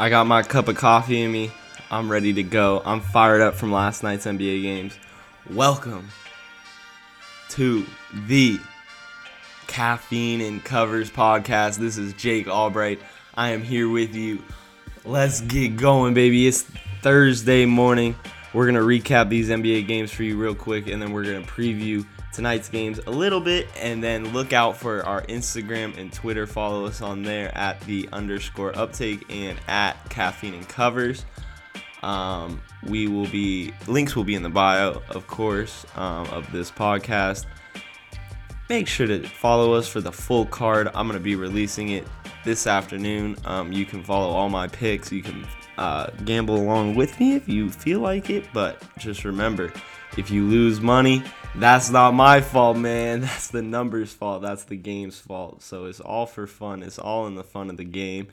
I got my cup of coffee in me. I'm ready to go. I'm fired up from last night's NBA games. Welcome to the Caffeine and Covers podcast. This is Jake Albright. I am here with you. Let's get going, baby. It's Thursday morning. We're going to recap these NBA games for you real quick, and then we're going to preview tonight's games a little bit and then look out for our Instagram and Twitter. Follow us on there at the underscore uptake and at caffeine and covers. Um, we will be links will be in the bio, of course, um, of this podcast. Make sure to follow us for the full card. I'm gonna be releasing it this afternoon. Um, you can follow all my picks. You can uh, gamble along with me if you feel like it. But just remember, if you lose money, that's not my fault, man. That's the numbers' fault. That's the game's fault. So it's all for fun. It's all in the fun of the game.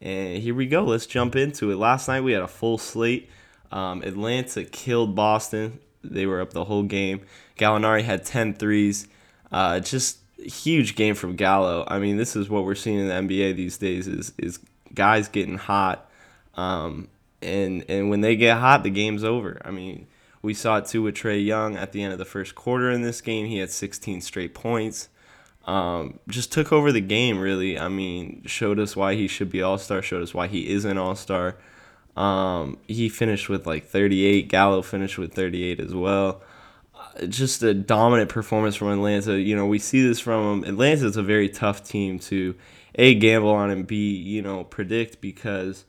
And here we go. Let's jump into it. Last night we had a full slate. Um, Atlanta killed Boston. They were up the whole game. Gallinari had 10 threes. Uh, just huge game from Gallo. I mean, this is what we're seeing in the NBA these days is is guys getting hot. Um, and and when they get hot, the game's over. I mean, we saw it too with Trae Young at the end of the first quarter in this game. He had 16 straight points. Um, just took over the game, really. I mean, showed us why he should be All Star, showed us why he is an All Star. Um, he finished with like 38. Gallo finished with 38 as well. Uh, just a dominant performance from Atlanta. You know, we see this from them. Atlanta is a very tough team to a gamble on and b you know predict because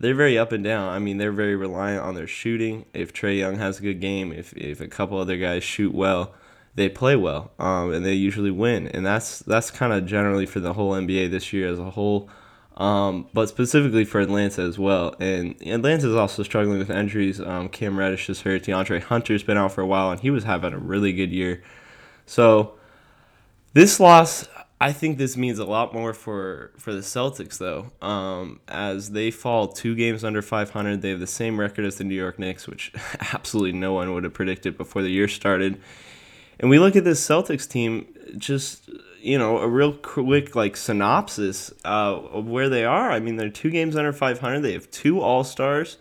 they're very up and down. I mean, they're very reliant on their shooting. If Trae Young has a good game, if if a couple other guys shoot well, they play well, um, and they usually win. And that's that's kind of generally for the whole NBA this year as a whole, um, but specifically for Atlanta as well. And Atlanta is also struggling with injuries. Um, Cam Reddish is hurt. DeAndre Hunter's been out for a while, and he was having a really good year. So this loss, I think this means a lot more for for the Celtics though, um, as they fall two games under 500. They have the same record as the New York Knicks, which absolutely no one would have predicted before the year started. And we look at this Celtics team, just you know, a real quick like synopsis uh, of where they are. I mean, they're two games under 500. They have two All Stars.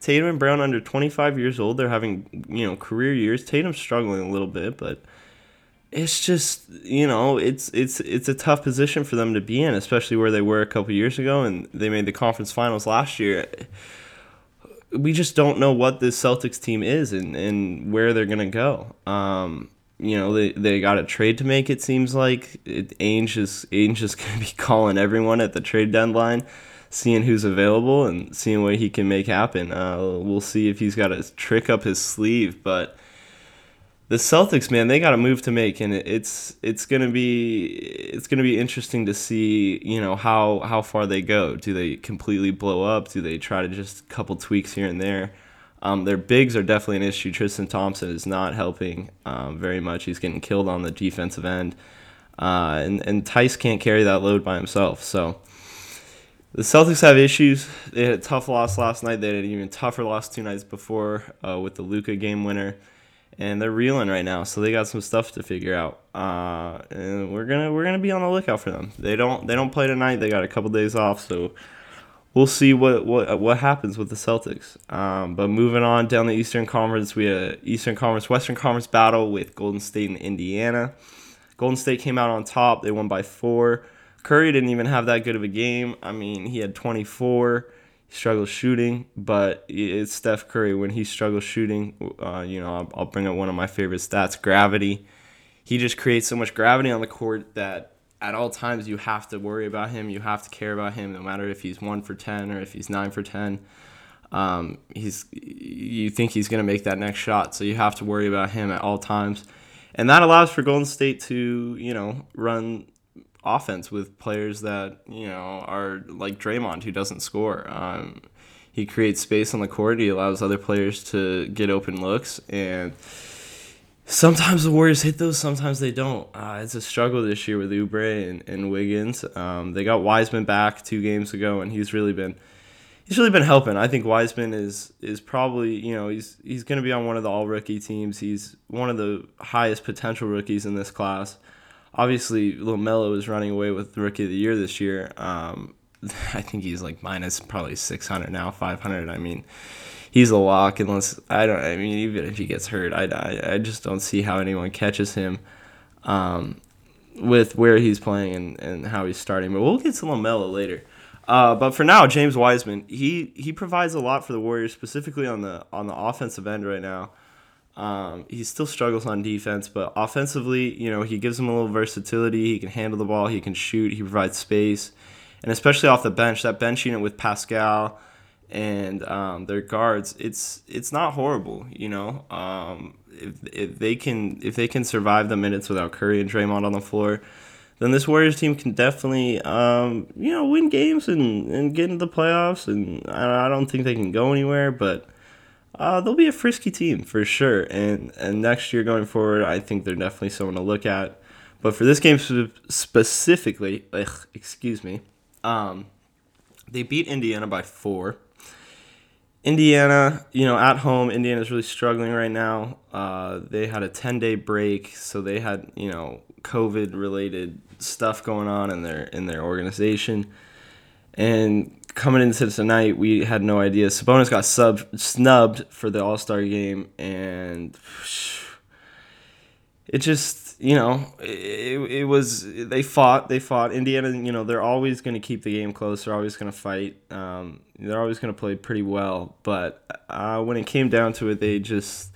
Tatum and Brown under 25 years old. They're having you know career years. Tatum's struggling a little bit, but it's just you know it's it's it's a tough position for them to be in, especially where they were a couple years ago and they made the conference finals last year. We just don't know what this Celtics team is and, and where they're gonna go. Um, you know they, they got a trade to make. It seems like it, Ainge is Ainge is gonna be calling everyone at the trade deadline, seeing who's available and seeing what he can make happen. Uh, we'll see if he's got a trick up his sleeve, but the Celtics, man, they got a move to make, and it's it's gonna be it's gonna be interesting to see, you know, how how far they go. Do they completely blow up? Do they try to just a couple tweaks here and there? Um, their bigs are definitely an issue. Tristan Thompson is not helping um, very much. He's getting killed on the defensive end, uh, and and Theis can't carry that load by himself. So the Celtics have issues. They had a tough loss last night. They had an even tougher loss two nights before uh, with the Luka game winner and they're reeling right now, so they got some stuff to figure out. Uh, and we're gonna we're gonna be on the lookout for them. They don't they don't play tonight. They got a couple days off, so we'll see what what what happens with the Celtics. Um, but moving on down the Eastern Conference, we had Eastern Conference Western Conference battle with Golden State and Indiana. Golden State came out on top. They won by four. Curry didn't even have that good of a game. I mean, he had 24 struggles shooting, but it's Steph Curry when he struggles shooting. Uh, you know, I'll, I'll bring up one of my favorite stats: gravity. He just creates so much gravity on the court that at all times you have to worry about him. You have to care about him, no matter if he's one for ten or if he's nine for ten. Um, he's you think he's gonna make that next shot, so you have to worry about him at all times, and that allows for Golden State to you know run offense with players that you know are like Draymond, who doesn't score. Um, he creates space on the court. He allows other players to get open looks, and sometimes the Warriors hit those, sometimes they don't. Uh, it's a struggle this year with Oubre and, and Wiggins. Um, they got Wiseman back two games ago, and he's really been he's really been helping. I think Wiseman is is probably you know he's he's going to be on one of the all rookie teams. He's one of the highest potential rookies in this class obviously LaMelo is running away with Rookie of the Year this year. Um, I think he's like minus probably 600 now, 500. I mean, he's a lock unless I don't. I mean, even if he gets hurt, I, I, I just don't see how anyone catches him. Um, with where he's playing and, and how he's starting, but we'll get to LaMelo later. Uh, but for now, James Wiseman, he he provides a lot for the Warriors, specifically on the on the offensive end right now. Um, he still struggles on defense, but offensively, you know, he gives them a little versatility. He can handle the ball, he can shoot, he provides space, and especially off the bench, that bench unit with Paschall and um, their guards, it's it's not horrible. You know, um, if, if they can if they can survive the minutes without Curry and Draymond on the floor, then this Warriors team can definitely um, you know win games and, and get into the playoffs. And I, I don't think they can go anywhere, but uh, they'll be a frisky team for sure. And and next year going forward, I think they're definitely someone to look at. But for this game specifically, ugh, excuse me, um, they beat Indiana by four. Indiana, you know, at home, Indiana's really struggling right now. Uh, they had a 10 day break, so they had, you know, COVID related stuff going on in their in their organization. And coming into tonight, we had no idea. Sabonis got sub snubbed for the All Star game, and it just you know it, it was they fought they fought Indiana. You know they're always going to keep the game close. They're always going to fight. Um, they're always going to play pretty well. But uh, when it came down to it, they just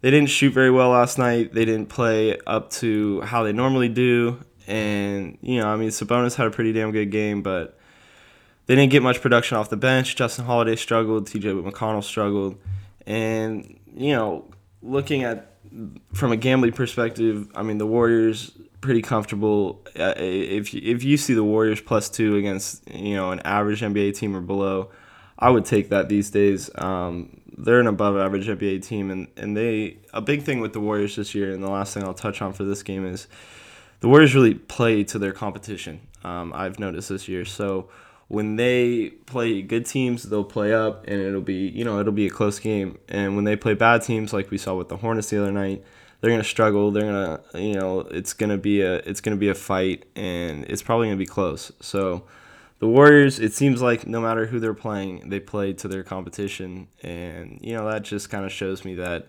they didn't shoot very well last night. They didn't play up to how they normally do. And you know I mean Sabonis had a pretty damn good game, but they didn't get much production off the bench. Justin Holiday struggled. T.J. McConnell struggled, and you know, looking at from a gambling perspective, I mean, the Warriors pretty comfortable. Uh, if if you see the Warriors plus two against you know an average NBA team or below, I would take that these days. Um, they're an above average NBA team, and and they a big thing with the Warriors this year. And the last thing I'll touch on for this game is the Warriors really play to their competition. Um, I've noticed this year, so when they play good teams, they'll play up and it'll be, you know, it'll be a close game. And when they play bad teams, like we saw with the Hornets the other night, they're gonna struggle. They're gonna, you know, it's gonna be a, it's gonna be a fight, and it's probably gonna be close. So, the Warriors, it seems like no matter who they're playing, they play to their competition, and you know that just kind of shows me that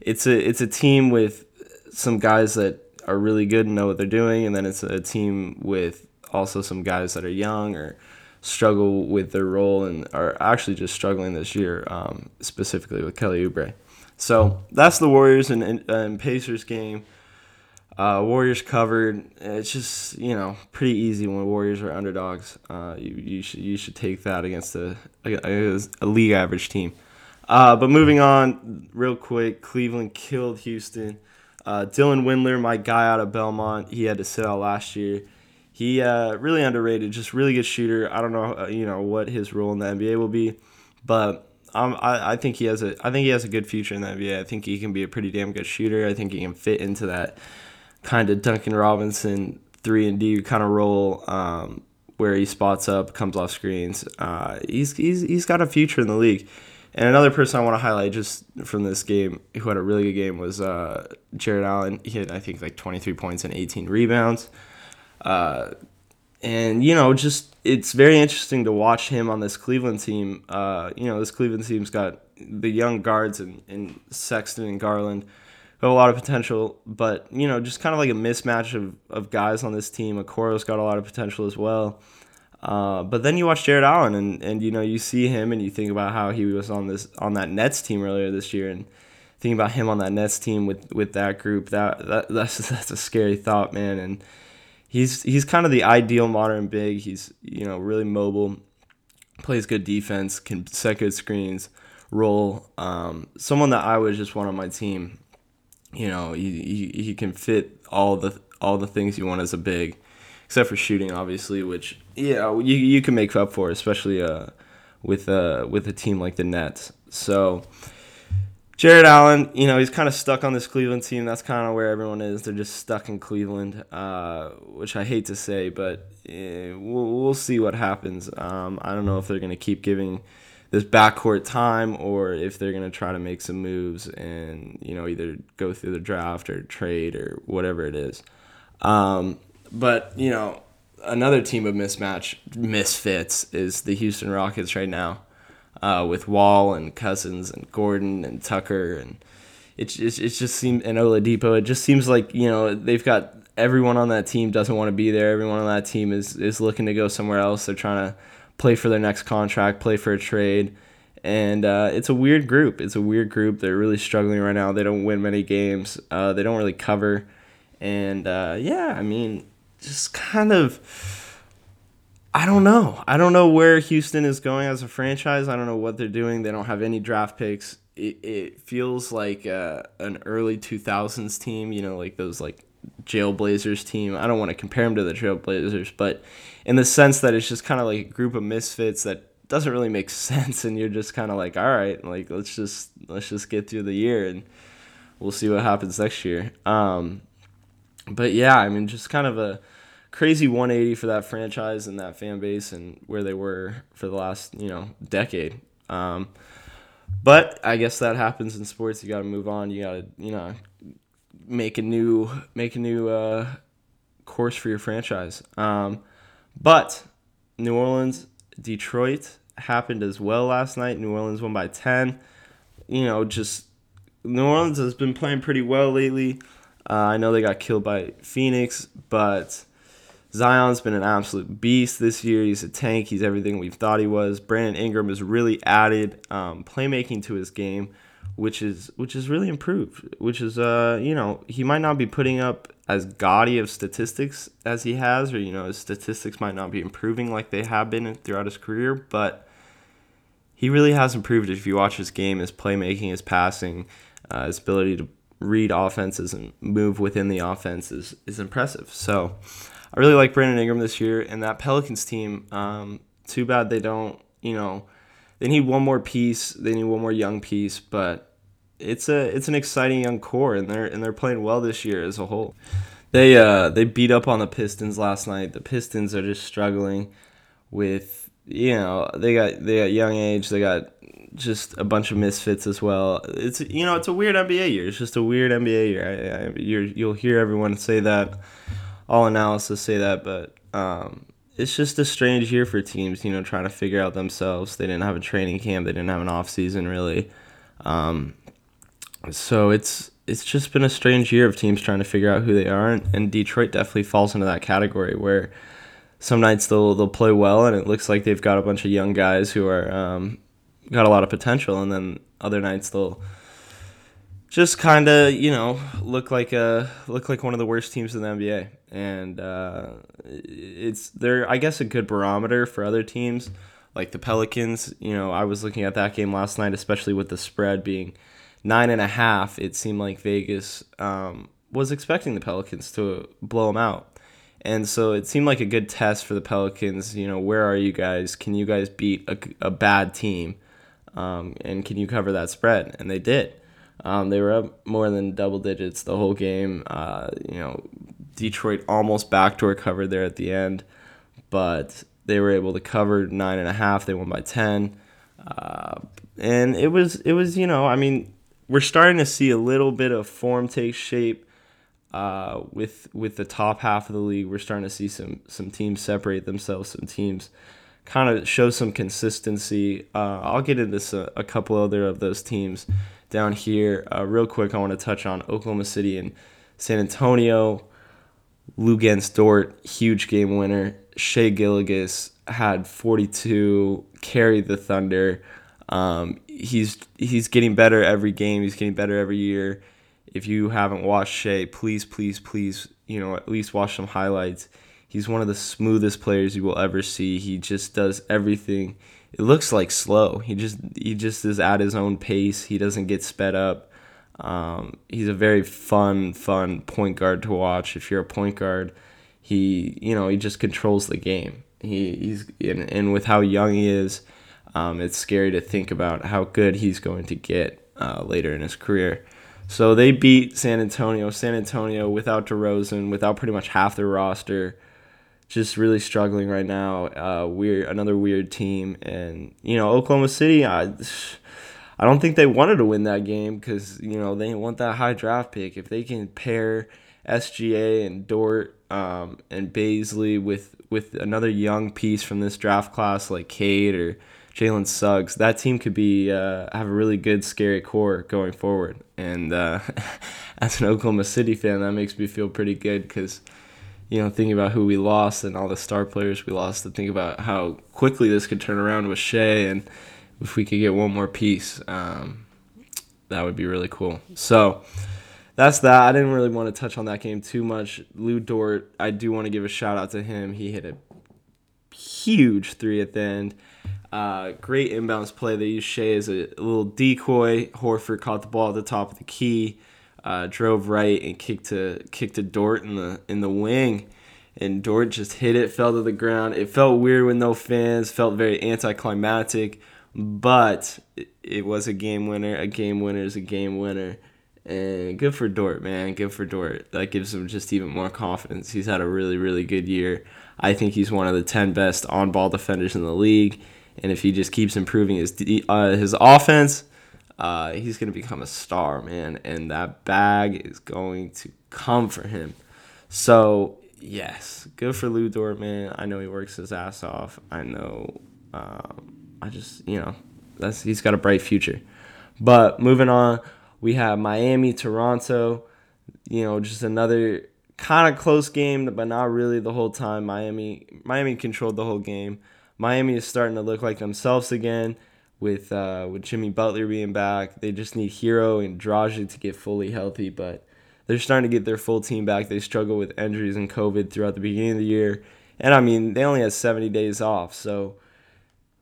it's a, it's a team with some guys that are really good and know what they're doing, and then it's a team with also some guys that are young or struggle with their role and are actually just struggling this year, um, specifically with Kelly Oubre. So that's the Warriors and, and, and Pacers game. Uh, Warriors covered. It's just you know pretty easy when Warriors are underdogs. Uh, you, you should you should take that against a a, a league average team. Uh, but moving on real quick, Cleveland killed Houston. Uh, Dylan Windler, my guy out of Belmont, he had to sit out last year. He uh, really underrated, just really good shooter. I don't know, uh, you know, what his role in the NBA will be, but um, I, I think he has a I think he has a good future in the NBA. I think he can be a pretty damn good shooter. I think he can fit into that kind of Duncan Robinson three and D kind of role um, where he spots up, comes off screens. Uh, he's, he's he's got a future in the league. And another person I want to highlight just from this game who had a really good game was uh, Jarrett Allen. He had I think like 23 points and 18 rebounds. Uh, and you know, just it's very interesting to watch him on this Cleveland team. Uh, you know, this Cleveland team's got the young guards and, and Sexton and Garland who have a lot of potential, but you know, just kind of like a mismatch of, of guys on this team. Okoro's got a lot of potential as well. Uh, but then you watch Jarrett Allen and, and you know you see him and you think about how he was on this on that Nets team earlier this year and thinking about him on that Nets team with, with that group that, that that's that's a scary thought man and he's he's kind of the ideal modern big. He's you know really mobile, plays good defense, can set good screens, roll. Um, someone that I would just want on my team. You know, he, he, he can fit all the all the things you want as a big, except for shooting, obviously, which yeah you you can make up for, especially uh with uh with a team like the Nets. So Jarrett Allen, you know, he's kind of stuck on this Cleveland team. That's kind of where everyone is. They're just stuck in Cleveland, uh, which I hate to say, but eh, we'll, we'll see what happens. Um, I don't know if they're going to keep giving this backcourt time or if they're going to try to make some moves and, you know, either go through the draft or trade or whatever it is. Um, but, you know, another team of mismatch misfits is the Houston Rockets right now, uh, with Wall and Cousins and Gordon and Tucker and it it, it just seems and Oladipo. It just seems like you know they've got everyone on that team doesn't want to be there. Everyone on that team is is looking to go somewhere else. They're trying to play for their next contract, play for a trade. And uh, it's a weird group. It's a weird group. They're really struggling right now. They don't win many games. Uh, they don't really cover. And uh, yeah, I mean, just kind of. I don't know. I don't know where Houston is going as a franchise. I don't know what they're doing. They don't have any draft picks. It, it feels like uh, an early 2000s team, you know, like those like Jailblazers team. I don't want to compare them to the Trailblazers, but in the sense that it's just kind of like a group of misfits that doesn't really make sense, and you're just kind of like, all right, like let's just let's just get through the year, and we'll see what happens next year. Um, but yeah, I mean, just kind of a crazy 180 for that franchise and that fan base and where they were for the last you know decade. Um, but I guess that happens in sports. You got to move on. You got to you know make a new make a new uh, course for your franchise. Um, but New Orleans, Detroit happened as well last night. New Orleans won by ten. You know, just New Orleans has been playing pretty well lately. Uh, I know they got killed by Phoenix, but Zion's been an absolute beast this year. He's a tank. He's everything we've thought he was. Brandon Ingram has really added um, playmaking to his game which is which is really improved. Which is uh you know he might not be putting up as gaudy of statistics as he has, or you know his statistics might not be improving like they have been throughout his career, but he really has improved. If you watch his game, his playmaking, his passing, uh, his ability to read offenses and move within the offense is, is impressive. So I really like Brandon Ingram this year, and that Pelicans team. Um, too bad they don't you know they need one more piece. They need one more young piece, but it's a it's an exciting young core, and they're and they're playing well this year as a whole. They uh they beat up on the Pistons last night. The Pistons are just struggling with you know they got they got young age. They got just a bunch of misfits as well. It's you know it's a weird NBA year. It's just a weird NBA year. I, I, you're, you'll hear everyone say that, all analysis say that, but um, it's just a strange year for teams, you know, trying to figure out themselves. They didn't have a training camp, they didn't have an off season really. Um, so it's it's just been a strange year of teams trying to figure out who they are, and, and Detroit definitely falls into that category where some nights they'll they'll play well, and it looks like they've got a bunch of young guys who are um, got a lot of potential, and then other nights they'll just kind of you know look like a look like one of the worst teams in the NBA and uh, it's they're I guess a good barometer for other teams like the Pelicans. You know, I was looking at that game last night, especially with the spread being nine and a half. It seemed like Vegas um, was expecting the Pelicans to blow them out, and so it seemed like a good test for the Pelicans. You know, where are you guys? Can you guys beat a, a bad team? Um, and can you cover that spread? And they did. Um, they were up more than double digits the whole game. Uh, you know, Detroit almost backdoor covered there at the end, but they were able to cover nine and a half. They won by ten, uh, and it was it was you know I mean we're starting to see a little bit of form take shape uh, with with the top half of the league. We're starting to see some some teams separate themselves. Some teams kind of show some consistency. Uh, I'll get into a, a, couple other of those teams down here uh, real quick. I want to touch on Oklahoma City and San Antonio. Luguentz Dort, huge game winner. Shai Gilgeous had 42, carried the Thunder. Um, he's he's getting better every game. He's getting better every year. If you haven't watched Shai, please, please, please, you know, at least watch some highlights. He's one of the smoothest players you will ever see. He just does everything. It looks like slow. He just he just is at his own pace. He doesn't get sped up. Um, he's a very fun, fun point guard to watch. If you're a point guard, he, you know, he just controls the game. He, he's and, and with how young he is, um, it's scary to think about how good he's going to get uh, later in his career. So they beat San Antonio. San Antonio without DeRozan, without pretty much half their roster, just really struggling right now. Uh, weird, another weird team, and you know Oklahoma City. I, I don't think they wanted to win that game because you know they want that high draft pick. If they can pair SGA and Dort um, and Bazley with with another young piece from this draft class like Cade or Jalen Suggs, that team could be uh, have a really good scary core going forward. And uh, as an Oklahoma City fan, that makes me feel pretty good because you know thinking about who we lost and all the star players we lost, to think about how quickly this could turn around with Shai and if we could get one more piece, um, that would be really cool. So that's that. I didn't really want to touch on that game too much. Lu Dort, I do want to give a shout out to him. He hit a huge three at the end. Uh, great inbounds play. They used Shai as a little decoy. Horford caught the ball at the top of the key, uh, drove right and kicked to kicked to Dort in the in the wing, and Dort just hit it, fell to the ground. It felt weird with no fans. Felt very anticlimactic, but it, it was a game winner. A game winner is a game winner. And good for Dort, man. Good for Dort. That gives him just even more confidence. He's had a really, really good year. I think he's one of the 10 best on ball defenders in the league. And if he just keeps improving his uh, his offense, uh, he's going to become a star, man. And that bag is going to come for him. So, yes, good for Lu Dort, man. I know he works his ass off. I know, um, I just, you know, that's he's got a bright future. But moving on we have Miami, Toronto. You know, just another kind of close game, but not really the whole time. Miami, Miami controlled the whole game. Miami is starting to look like themselves again with uh, with Jimmy Butler being back. They just need Herro and Dragic to get fully healthy, but they're starting to get their full team back. They struggle with injuries and COVID throughout the beginning of the year, and I mean they only had 70 days off, so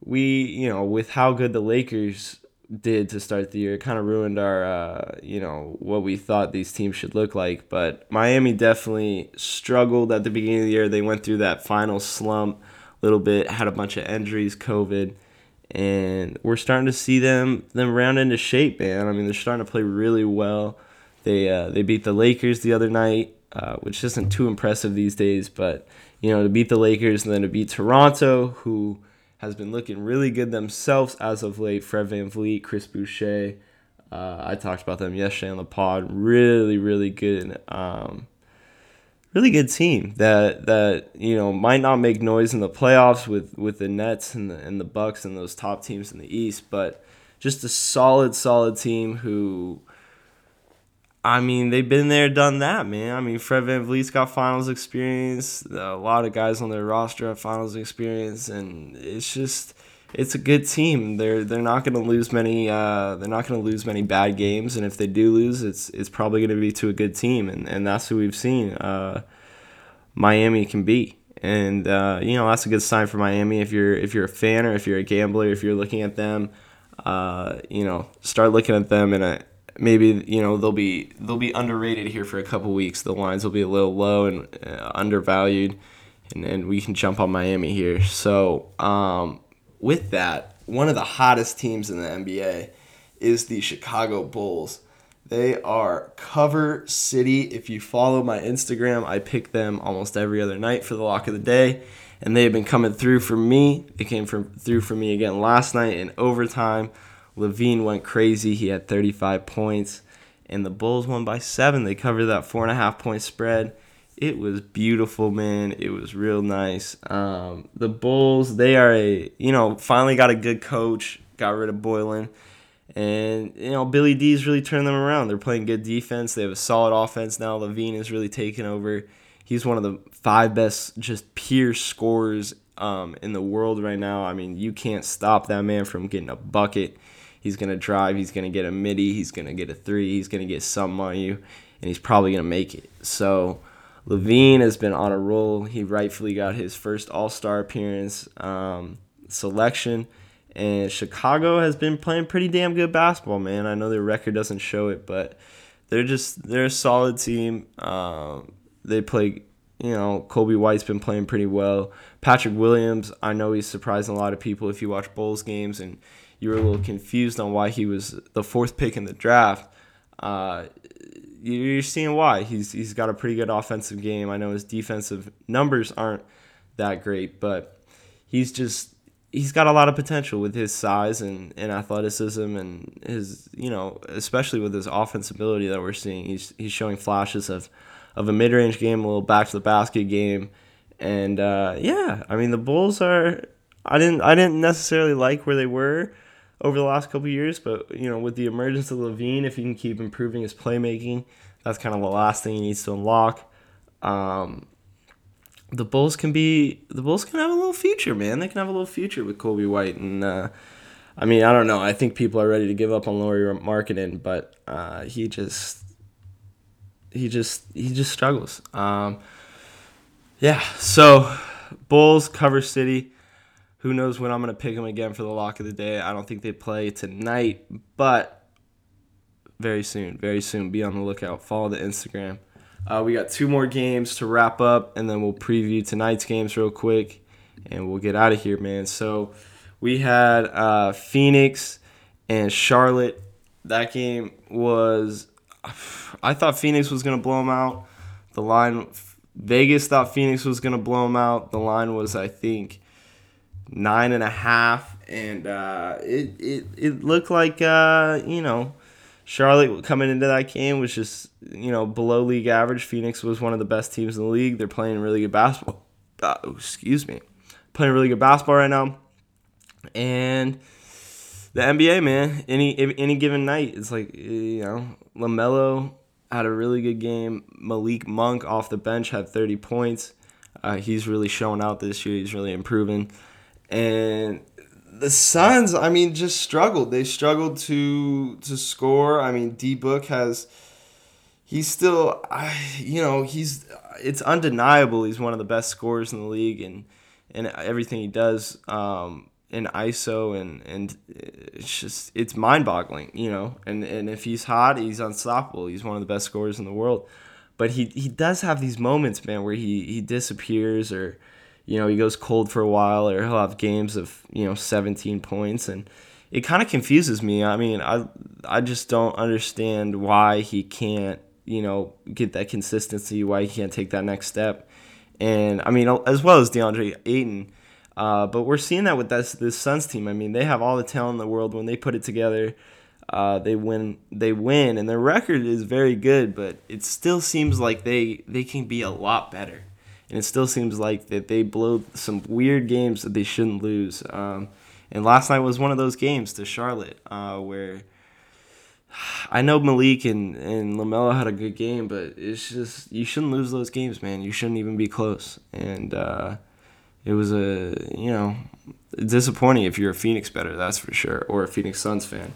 we you know with how good the Lakers did to start the year. It kind of ruined our, uh, you know, what we thought these teams should look like. But Miami definitely struggled at the beginning of the year. They went through that final slump a little bit, had a bunch of injuries, COVID, and we're starting to see them them round into shape, man. I mean, they're starting to play really well. They uh, they beat the Lakers the other night, uh, which isn't too impressive these days, but you know, to beat the Lakers and then to beat Toronto, who has been looking really good themselves as of late. Fred VanVleet, Chris Boucher. Uh, I talked about them yesterday on the pod. Really, really good. Um, really good team that that you know might not make noise in the playoffs with with the Nets and the and the Bucks and those top teams in the East, but just a solid, solid team who I mean, they've been there, done that, man. I mean, Fred VanVleet's got finals experience. A lot of guys on their roster have finals experience, and it's just it's a good team. They're they're not going to lose many. Uh, they're not going to lose many bad games, and if they do lose, it's it's probably going to be to a good team, and, and that's who we've seen. Uh, Miami can be, and uh, you know that's a good sign for Miami. If you're if you're a fan or if you're a gambler, if you're looking at them, uh, you know, start looking at them and a maybe you know they'll be they'll be underrated here for a couple weeks. The lines will be a little low and uh, undervalued, and and we can jump on Miami here. So um, with that, one of the hottest teams in the NBA is the Chicago Bulls. They are cover city. If you follow my Instagram, I pick them almost every other night for the lock of the day, and they have been coming through for me. They came from through for me again last night in overtime. LaVine went crazy. He had 35 points, and the Bulls won by seven. They covered that four and a half point spread. It was beautiful, man. It was real nice. Um, the Bulls, they are a, you know, finally got a good coach, got rid of Boylen, And, you know, Billy D's really turned them around. They're playing good defense. They have a solid offense now. LaVine is really taking over. He's one of the five best just pure scorers um, in the world right now. I mean, you can't stop that man from getting a bucket. He's to drive. He's to get a midi. He's to get a three. He's to get something on you, and he's probably to make it. So LaVine has been on a roll. He rightfully got his first All Star appearance um, selection. And Chicago has been playing pretty damn good basketball, man. I know their record doesn't show it, but they're just they're a solid team. Um, they play, you know, Coby White's been playing pretty well. Patrick Williams, I know he's surprising a lot of people if you watch Bulls games and you were a little confused on why he was the fourth pick in the draft. Uh, you're seeing why he's he's got a pretty good offensive game. I know his defensive numbers aren't that great, but he's just he's got a lot of potential with his size and, and athleticism and his you know especially with his offensive ability that we're seeing. He's he's showing flashes of of a mid range game, a little back to the basket game, and uh, yeah, I mean the Bulls are. I didn't I didn't necessarily like where they were over the last couple years, but you know with the emergence of LaVine, if he can keep improving his playmaking, that's kind of the last thing he needs to unlock. Um, the Bulls can be the Bulls can have a little future, man. They can have a little future with Coby White, and uh, I mean I don't know. I think people are ready to give up on Lauri Markkanen, but uh, he just he just he just struggles. Um, yeah, so Bulls cover City. Who knows when I'm gonna pick them again for the lock of the day? I don't think they play tonight, but very soon, very soon. Be on the lookout. Follow the Instagram. Uh, we got two more games to wrap up, and then we'll preview tonight's games real quick, and we'll get out of here, man. So we had uh, Phoenix and Charlotte. That game was, I thought Phoenix was gonna blow them out. The line, Vegas thought Phoenix was gonna blow them out. The line was, I think, nine and a half, and uh, it it it looked like uh, you know Charlotte coming into that game was just, you know, below league average. Phoenix was one of the best teams in the league. They're playing really good basketball. Uh, excuse me. Playing really good basketball right now. And the NBA, man, any any given night, it's like, you know, LaMelo had a really good game. Malik Monk off the bench had 30 points. Uh, he's really showing out this year. He's really improving. And the Suns, I mean, just struggled. They struggled to to score. I mean, D Book has he's still I you know, he's it's undeniable he's one of the best scorers in the league and and everything he does um in ISO and and it's just it's mind-boggling, you know. And and if he's hot, he's unstoppable. He's one of the best scorers in the world. But he he does have these moments, man, where he he disappears or you know, he goes cold for a while or he'll have games of, you know, 17 points and it kind of confuses me. I mean, I I just don't understand why he can't, you know, get that consistency, why he can't take that next step. And I mean, as well as DeAndre Ayton. Uh, but we're seeing that with this this Suns team. I mean, they have all the talent in the world when they put it together. Uh, they win. They win, and their record is very good. But it still seems like they they can be a lot better and it still seems like that they blow some weird games that they shouldn't lose. Um, and last night was one of those games to Charlotte uh, where I know Malik and, and LaMelo had a good game, but it's just you shouldn't lose those games, man. You shouldn't even be close. And uh, it was a you know disappointing if you're a Phoenix bettor, that's for sure, or a Phoenix Suns fan.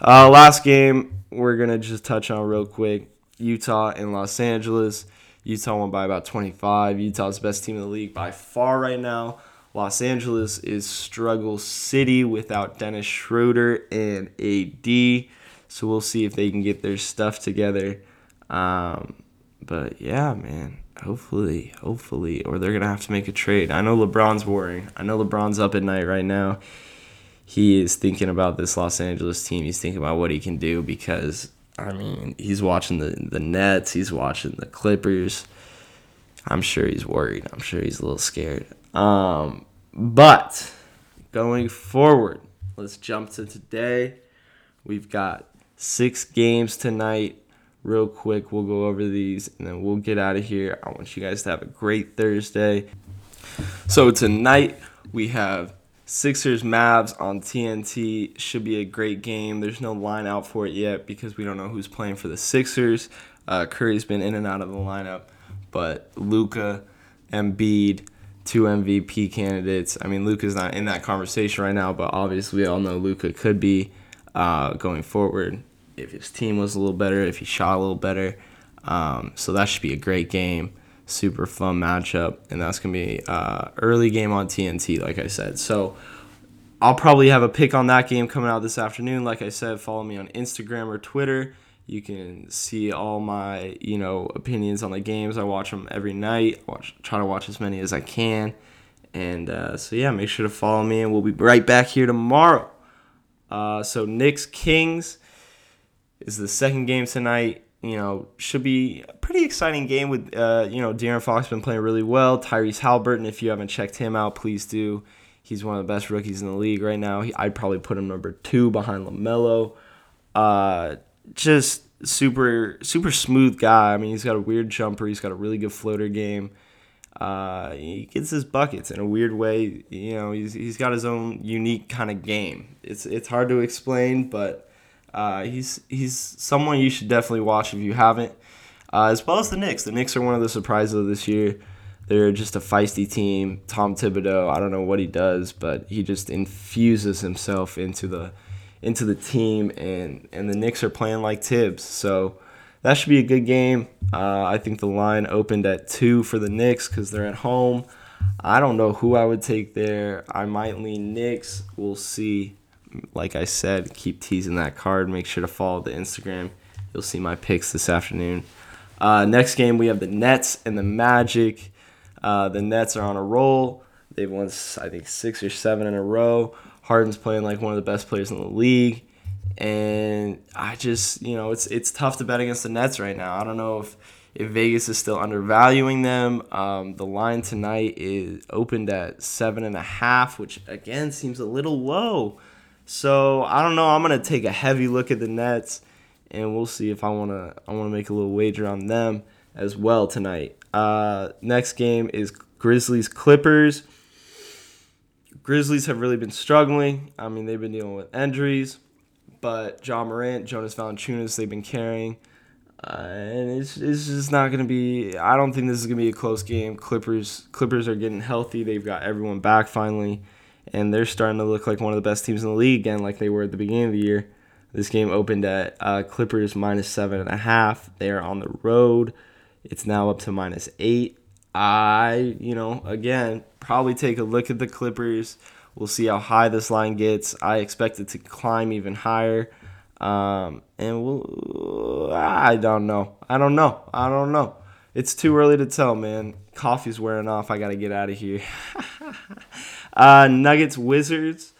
Uh, last game we're gonna just touch on real quick: Utah and Los Angeles. Utah won by about 25. Utah's best team in the league by far right now. Los Angeles is struggle city without Dennis Schroeder and AD. So we'll see if they can get their stuff together. Um, but yeah, man. Hopefully, hopefully, or they're gonna have to make a trade. I know LeBron's worrying. I know LeBron's up at night right now. He is thinking about this Los Angeles team. He's thinking about what he can do because I mean, he's watching the the Nets, he's watching the Clippers. I'm sure he's worried. I'm sure he's a little scared. Um, but going forward, let's jump to today. We've got six games tonight. Real quick, we'll go over these and then we'll get out of here. I want you guys to have a great Thursday. So tonight we have Sixers Mavs on TNT should be a great game. There's no line out for it yet because we don't know who's playing for the Sixers. Uh, Curry's been in and out of the lineup, but Luka, Embiid, two MVP candidates. I mean, Luka's not in that conversation right now, but obviously we all know Luka could be uh, going forward if his team was a little better, if he shot a little better. Um, so that should be a great game super fun matchup, and that's gonna be uh, early game on TNT, like I said. So I'll probably have a pick on that game coming out this afternoon. Like I said, follow me on Instagram or Twitter. You can see all my you know opinions on the games. I watch them every night. Watch, try to watch as many as I can. And uh, so yeah, make sure to follow me, and we'll be right back here tomorrow. Uh, so Knicks Kings is the second game tonight you know, should be a pretty exciting game with, uh, you know, De'Aaron Fox been playing really well. Tyrese Halliburton, if you haven't checked him out, please do. He's one of the best rookies in the league right now. He, I'd probably put him number two behind LaMelo. Uh, just super super smooth guy. I mean, he's got a weird jumper. He's got a really good floater game. Uh, he gets his buckets in a weird way. You know, he's, he's got his own unique kind of game. It's it's hard to explain, but uh, he's he's someone you should definitely watch if you haven't. Uh, as well as the Knicks. The Knicks are one of the surprises of this year. They're just a feisty team. Tom Thibodeau, I don't know what he does, but he just infuses himself into the into the team, and and the Knicks are playing like Thibs. So that should be a good game. Uh, I think the line opened at two for the Knicks because they're at home. I don't know who I would take there. I might lean Knicks. We'll see. Like I said, keep teasing that card. Make sure to follow the Instagram. You'll see my picks this afternoon. Uh, next game, we have the Nets and the Magic. Uh, the Nets are on a roll. They've won, I think, six or seven in a row. Harden's playing like one of the best players in the league and I just you know it's it's tough to bet against the Nets right now. I don't know if if Vegas is still undervaluing them. Um, the line tonight is opened at seven and a half, which again seems a little low. So I don't know. I'm gonna take a heavy look at the Nets, and we'll see if I wanna I wanna make a little wager on them as well tonight. Uh, next game is Grizzlies Clippers. Grizzlies have really been struggling. I mean, they've been dealing with injuries but Ja Morant, Jonas Valanciunas, they've been carrying. Uh, and it's, it's just not going to be. I don't think this is going to be a close game. Clippers Clippers are getting healthy. They've got everyone back finally, and they're starting to look like one of the best teams in the league again, like they were at the beginning of the year. This game opened at uh, Clippers minus seven and a half. They are on the road. It's now up to minus eight. I, you know, again, probably take a look at the Clippers. We'll see how high this line gets. I expect it to climb even higher. Um, and we'll, I don't know. I don't know. I don't know. It's too early to tell, man. Coffee's wearing off. I got to get out of here. uh, Nuggets Wizards.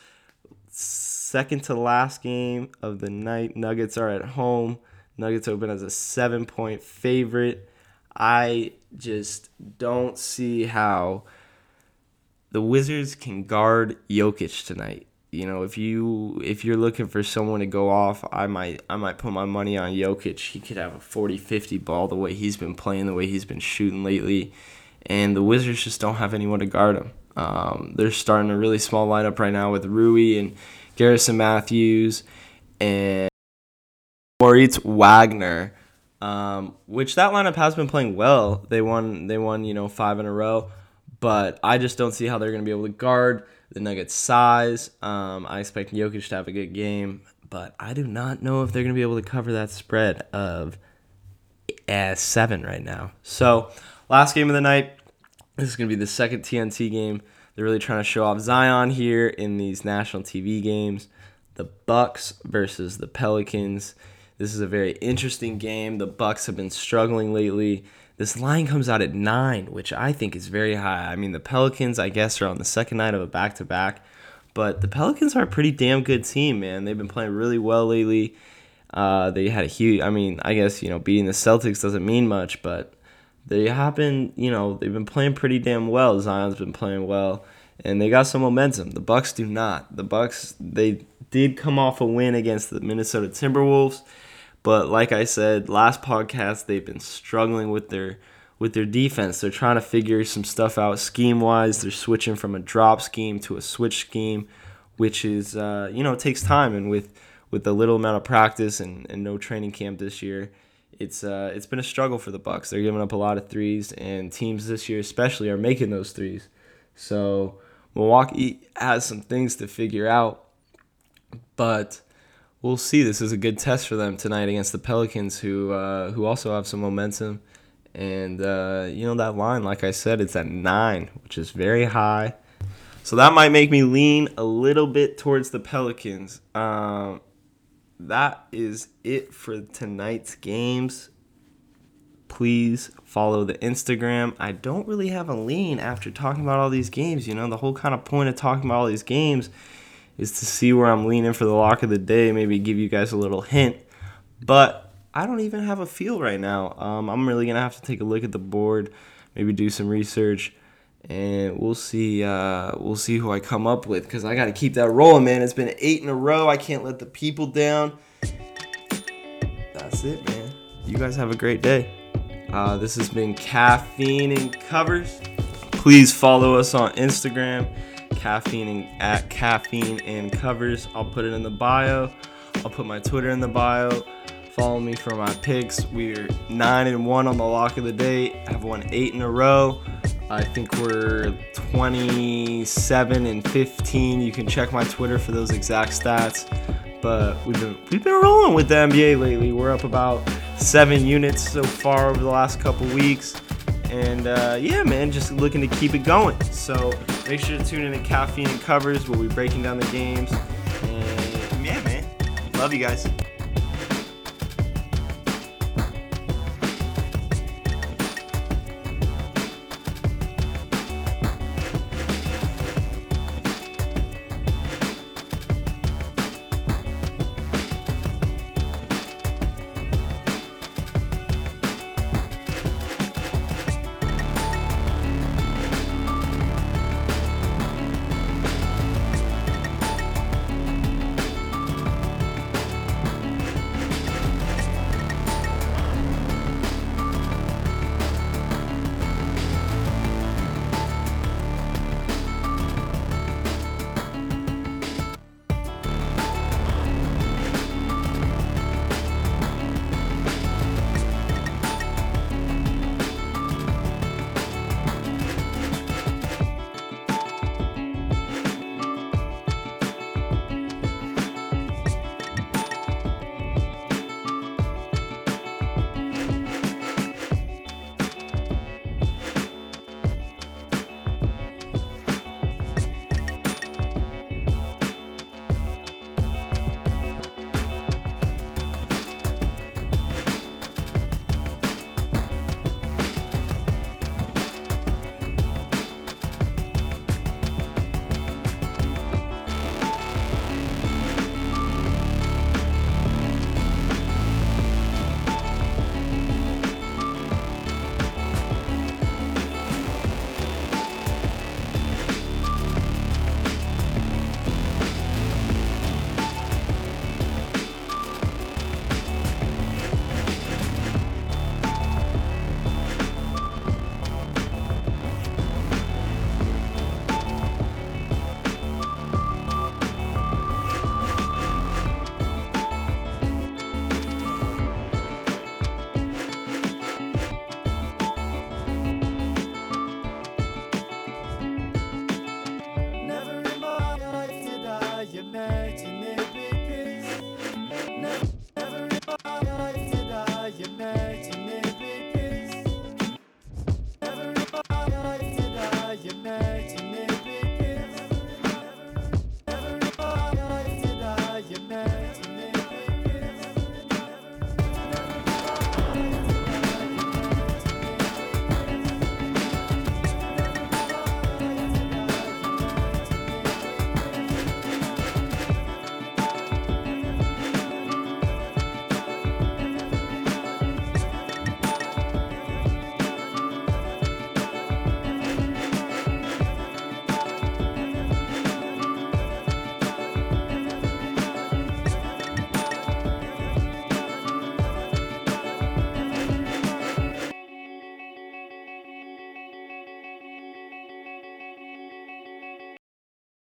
Second to last game of the night. Nuggets are at home. Nuggets open as a seven point favorite. I just don't see how the Wizards can guard Jokic tonight. You know, if you if you're looking for someone to go off, I might I might put my money on Jokic. He could have a 40-50 ball the way he's been playing, the way he's been shooting lately. And the Wizards just don't have anyone to guard him. Um, they're starting a really small lineup right now with Rui and Garrison Matthews and Moritz Wagner, um, which that lineup has been playing well. They won they won you know five in a row but I just don't see how they're going to be able to guard the Nuggets' size. Um, I expect Jokic to have a good game, but I do not know if they're going to be able to cover that spread of uh, seven right now. So, last game of the night. This is going to be the second TNT game. They're really trying to show off Zion here in these national TV games. The Bucks versus the Pelicans. This is a very interesting game. The Bucks have been struggling lately. This line comes out at nine, which I think is very high. I mean, the Pelicans, I guess, are on the second night of a back to back, but the Pelicans are a pretty damn good team, man. They've been playing really well lately. Uh, they had a huge, I mean, I guess, you know, beating the Celtics doesn't mean much, but they have been, you know, they've been playing pretty damn well. Zion's been playing well, and they got some momentum. The Bucks do not. The Bucks, they did come off a win against the Minnesota Timberwolves but like I said last podcast, they've been struggling with their with their defense. They're trying to figure some stuff out scheme wise. They're switching from a drop scheme to a switch scheme, which is uh, you know takes time and with with a little amount of practice and, and no training camp this year, it's uh, it's been a struggle for the Bucks. They're giving up a lot of threes, and teams this year especially are making those threes. So Milwaukee has some things to figure out, but we'll see. This is a good test for them tonight against the Pelicans, who uh, who also have some momentum. And uh, you know that line, like I said, it's at nine, which is very high. So that might make me lean a little bit towards the Pelicans. Um, that is it for tonight's games. Please follow the Instagram. I don't really have a lean after talking about all these games. You know, the whole kind of point of talking about all these games is to see where I'm leaning for the lock of the day, maybe give you guys a little hint. But I don't even have a feel right now. Um, I'm really gonna have to take a look at the board, maybe do some research, and we'll see. Uh, we'll see who I come up with because I got to keep that rolling, man. It's been eight in a row. I can't let the people down. That's it, man. You guys have a great day. Uh, this has been Caffeine and Covers. Please follow us on Instagram, caffeine and, at caffeine and covers. I'll put it in the bio. I'll put my Twitter in the bio. Follow me for my picks. We're nine and one on the lock of the day. I've won eight in a row. I think we're 27 and 15. You can check my Twitter for those exact stats. But we've been we've been rolling with the NBA lately. We're up about seven units so far over the last couple weeks. And uh, yeah, man, just looking to keep it going. So make sure to tune in to Caffeine and Covers. We'll be breaking down the games. And yeah, man, love you guys.